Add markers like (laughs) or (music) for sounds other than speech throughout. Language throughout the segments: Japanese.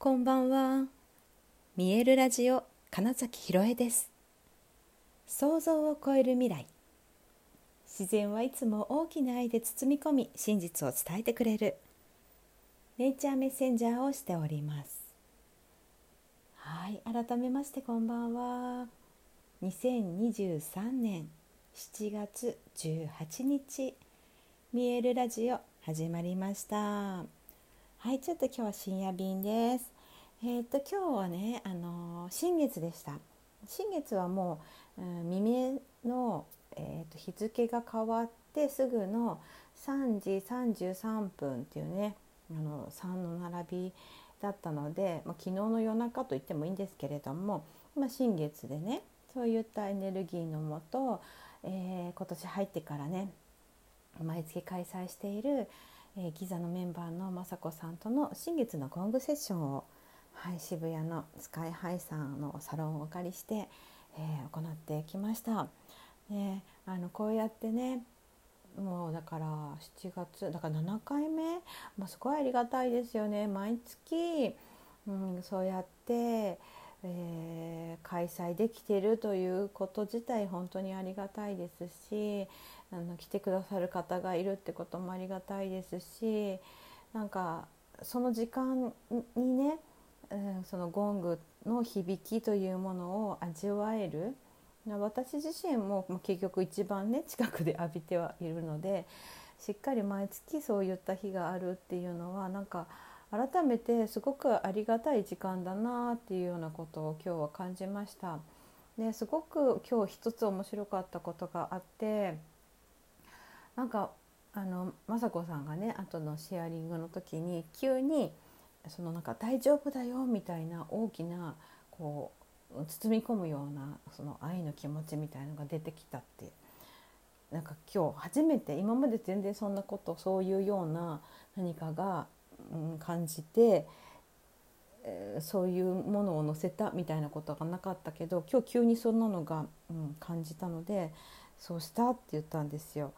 こんばんは。見えるラジオ金崎ひろえです。想像を超える未来。自然はいつも大きな愛で包み込み、真実を伝えてくれる。ネイチャーメッセンジャーをしております。はい、改めましてこんばんは。2023年7月18日、見えるラジオ始まりました。はい、ちょっと今日は深夜便です。えっ、と今日はね、あのー新月でした。新月はもう、うん未明のえーと日付が変わってすぐの3時33分っていうね、あの3の並びだったので、まあ、昨日の夜中と言ってもいいんですけれども、まあ、新月でね、そういったエネルギーのもと、えー今年入ってからね、毎月開催している、えーギザのメンバーの雅子さんとの新月のゴングセッションを、はい、渋谷のスカイハイさんのサロンをお借りして、えー行ってきました。ね、あのこうやってねもうだから7月だから7回目、まあ、すごいありがたいですよね毎月、うん、そうやって、えー開催できているということ自体本当にありがたいですしあの来てくださる方がいるってこともありがたいですしなんかその時間にね、うん、そのゴングの響きというものを味わえる。私自身も結局一番ね近くで浴びてはいるのでしっかり毎月そういった日があるっていうのはなんか改めてすごくありがたい時間だなっていうようなことを今日は感じました。ですごく今日一つ面白かったことがあってなんかあの雅子さんがね後のシェアリングの時に急にそのなんか大丈夫だよみたいな大きなこう包み込むようなその愛の気持ちみたいのが出てきたってなんか今日初めて今まで全然そんなことそういうような何かが、感じて、えーそういうものを載せたみたいなことがなかったけど今日急にそんなのが、うん、感じたのでそうしたって言ったんですよ。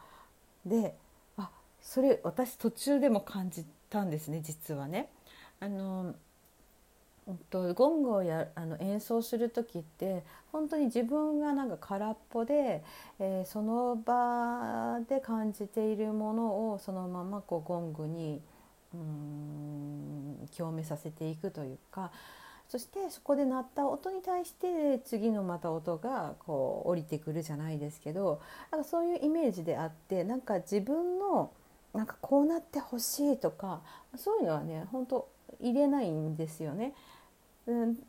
であそれ私途中でも感じたんですね実はね。あのとゴングをやあの演奏する時って本当に自分がなんか空っぽで、えーその場で感じているものをそのままこうゴングに共鳴させていくというかそしてそこで鳴った音に対して次のまた音がこう降りてくるじゃないですけどなんかそういうイメージであってなんか自分のなんかこうなってほしいとかそういうのはね本当入れないんですよね。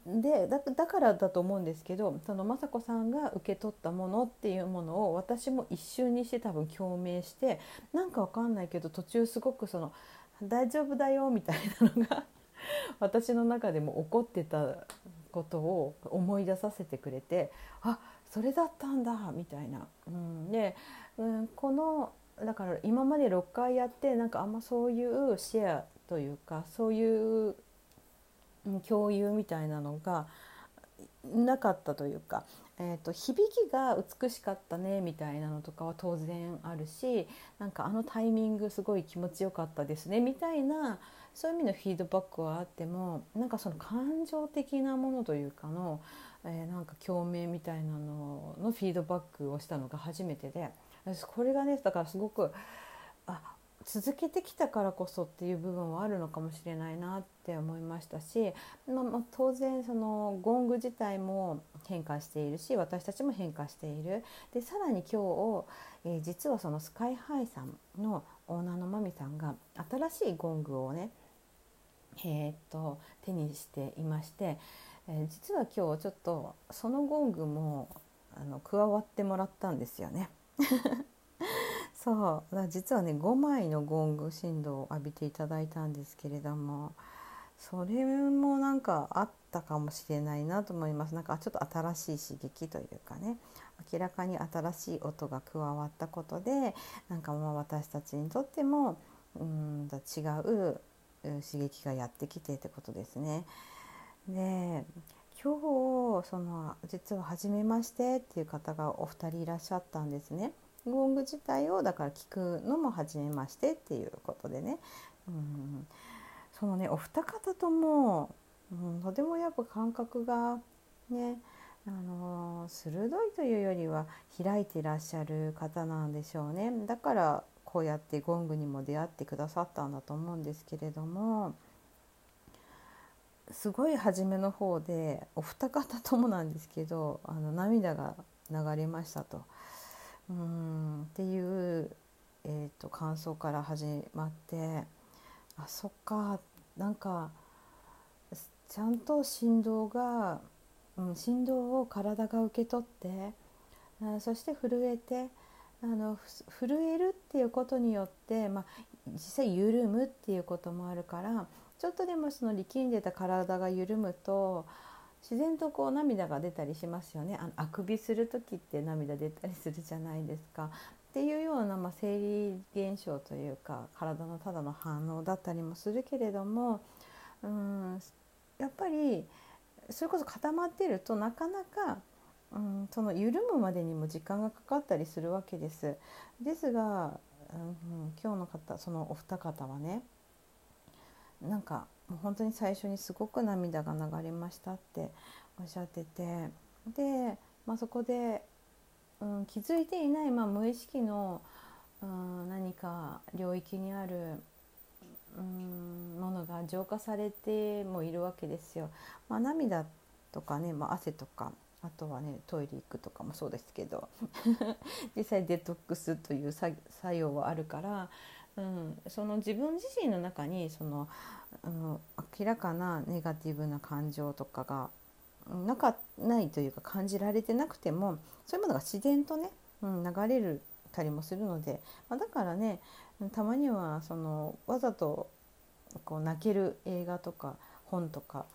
でだだからだと思うんですけどその雅子さんが受け取ったものっていうものを私も一瞬にして多分共鳴してなんかわかんないけど途中すごくその「大丈夫だよ」みたいなのが私の中でも起こってたことを思い出させてくれてあそれだったんだみたいな。うん、で、うん、このだから今まで6回やってなんかあんまそういうシェアというかそういう共有みたいなのがなかったというか、えー、と響きが美しかったねみたいなのとかは当然あるしなんかあのタイミングすごい気持ちよかったですねみたいなそういう意味のフィードバックはあってもなんかその感情的なものというかの、えーなんか共鳴みたいなののフィードバックをしたのが初めてでこれがねだからすごくあ続けてきたからこそっていう部分はあるのかもしれないなって思いましたし、まあ、当然そのゴング自体も変化しているし私たちも変化しているでさらに今日、えー実はそのスカイハイさんのオーナーのマミさんが新しいゴングをねえーっと手にしていまして、えー実は今日ちょっとそのゴングもあの加わってもらったんですよね。そうだ実はね5枚のゴング振動を浴びていただいたんですけれどもそれもなんかあったかもしれないなと思いますなんかちょっと新しい刺激というかね明らかに新しい音が加わったことでなんかもう私たちにとってもうんと違う刺激がやってきてってことですね。で今日その実は初めましてっていう方がお二人いらっしゃったんですね。ゴング自体をだから聞くのも初めましてっていうことでね、うん、そのねお二方ともうん、とてもやっぱ感覚がねあの鋭いというよりは開いていらっしゃる方なんでしょうね。だからこうやってゴングにも出会ってくださったんだと思うんですけれども。すごい初めの方でお二方ともなんですけどあの涙が流れましたと。うん。っていう、えーと、感想から始まってあそっか。なんかちゃんと振動が、うん、振動を体が受け取ってあそして震えてあの震えるっていうことによって、まあ、実際緩むっていうこともあるからちょっとでもその力んでた体が緩むと自然とこう涙が出たりしますよねあのあくびする時って涙出たりするじゃないですか。っていうような、まあ、生理現象というか体のただの反応だったりもするけれどもうんやっぱりそれこそ固まってるとなかなかうん、その緩むまでにも時間がかかったりするわけです。ですが、うん、今日の方そのお二方はねなんかもう本当に最初にすごく涙が流れましたっておっしゃっててで、まあ、そこで、うん、気づいていない、まあ、無意識の、うん、何か領域にある、うん、ものが浄化されてもいるわけですよ。まあ、涙とかね、まあ、汗とかあとはねトイレ行くとかもそうですけど (laughs) 実際デトックスという作用はあるから、うん、その自分自身の中にその、うん、明らかなネガティブな感情とかがなかないというか感じられてなくてもそういうものが自然とね、うん、流れるたりもするので、まあ、だからねたまにはそのわざとこう泣ける映画とか本とか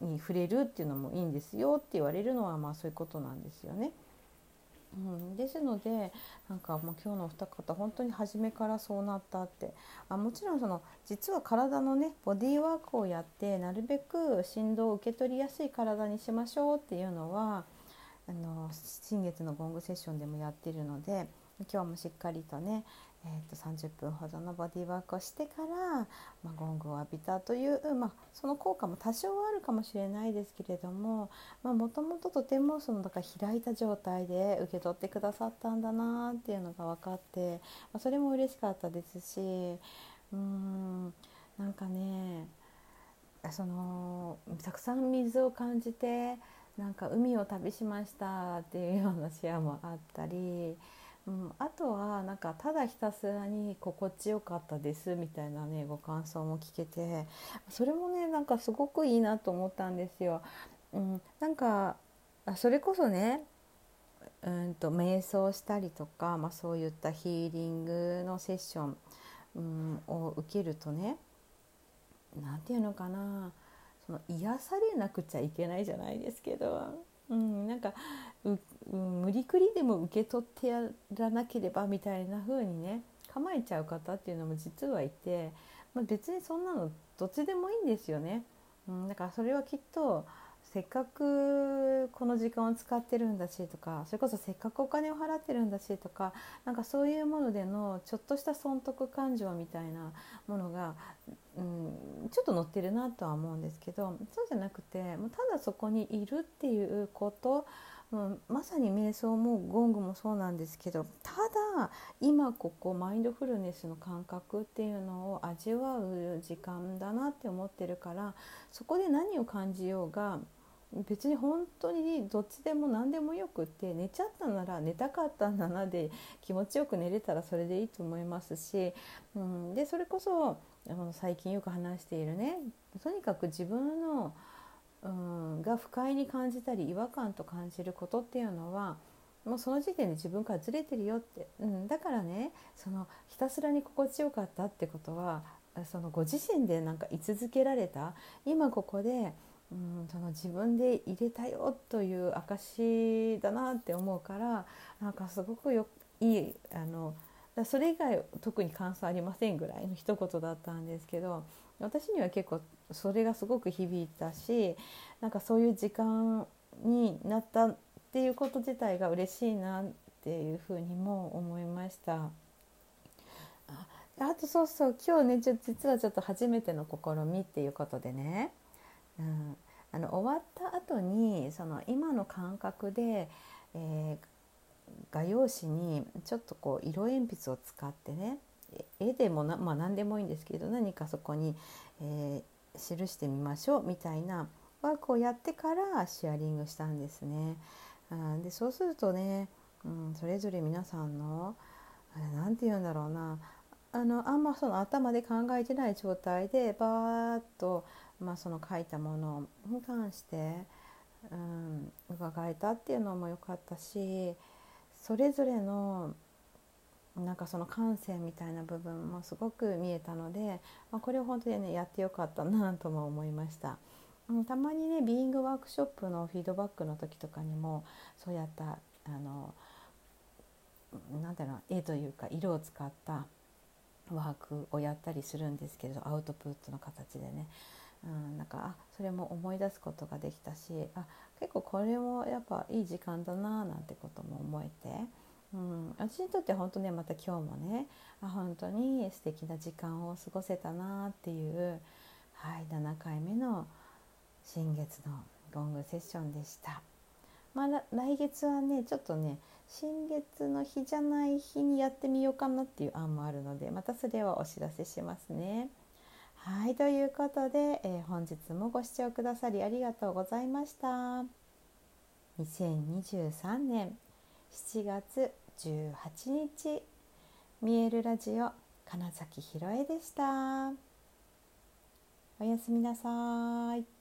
に触れるっていうのもいいんですよって言われるのはまあそういうことなんですよね。うん、ですのでなんかもう今日のお二方本当に初めからそうなったって。あもちろんその実は体のねボディーワークをやってなるべく振動を受け取りやすい体にしましょうっていうのはあの新月のゴングセッションでもやってるので今日もしっかりとねえー、と30分ほどのボディーワークをしてから、まあ、ゴングを浴びたという、まあ、その効果も多少はあるかもしれないですけれどももともととてもそのだから開いた状態で受け取ってくださったんだなっていうのが分かって、まあ、それも嬉しかったですしうんなんかねそのたくさん水を感じてなんか海を旅しましたっていうようなシェアもあったり。うん、あとはなんかただひたすらに心地よかったですみたいなねご感想も聞けてそれもねなんかすごくいいなと思ったんですよ。うん、なんかそれこそねうんと瞑想したりとか、まあ、そういったヒーリングのセッション、うん、を受けるとね何て言うのかなその癒されなくちゃいけないじゃないですけど、うん、なんかうん、無理くりでも受け取ってやらなければみたいな風にね構えちゃう方っていうのも実はいて、まあ、別にそんなのどっちでもいいんですよね。うん、だからそれはきっとせっかくこの時間を使ってるんだしとかそれこそせっかくお金を払ってるんだしとかなんかそういうものでのちょっとした損得感情みたいなものが、うん、ちょっと乗ってるなとは思うんですけどそうじゃなくてもうただそこにいるっていうことう、まさに瞑想もゴングもそうなんですけどただ今ここマインドフルネスの感覚っていうのを味わう時間だなって思ってるからそこで何を感じようが別に本当にどっちでも何でもよくって寝ちゃったなら寝たかったんだなで気持ちよく寝れたらそれでいいと思いますし、うん、でそれこそ最近よく話しているねとにかく自分のうんが不快に感じたり違和感と感じることっていうのはもうその時点で自分からずれてるよって、うん、だからねそのひたすらに心地よかったってことはそのご自身でなんか居続けられた。今ここで、うん、その自分で入れたよという証だなって思うからなんかすごくよいいあのそれ以外特に感想ありませんぐらいの一言だったんですけど私には結構それがすごく響いたしなんかそういう時間になったっていうこと自体が嬉しいなっていうふうにも思いました。あとそうそう今日ね実はちょっと初めての試みっていうことでねうん、あの終わった後にその今の感覚で、えー、画用紙にちょっとこう色鉛筆を使ってね絵でもな、まあ、何でもいいんですけど何かそこに、えー、記してみましょうみたいなワークをやってからシェアリングしたんですね。あでそうするとね、うん、それぞれ皆さんの何て言うんだろうなあのあんまその頭で考えてない状態でバーッと、まあ、その書いたものに関して、うん、伺えたっていうのも良かったしそれぞれのなんかその感性みたいな部分もすごく見えたので、まあ、これを本当にねやってよかったなとも思いました。うん、たまにねビーイングワークショップのフィードバックの時とかにもそうやったあのなんだろう絵というか色を使ったワークをやったりするんですけどアウトプットの形でね、うん、なんかあそれも思い出すことができたしあ結構これもやっぱいい時間だななんてことも思えて、うん、私にとって本当ねまた今日もねあ本当に素敵な時間を過ごせたなっていう、はい、7回目の新月のゴングセッションでした。まあ、来月はねちょっとね新月の日じゃない日にやってみようかなっていう案もあるのでまたそれはお知らせしますね。はいということで、えー、本日もご視聴くださりありがとうございました。2023年7月18日見えるラジオ金崎ひろえでした。おやすみなさい。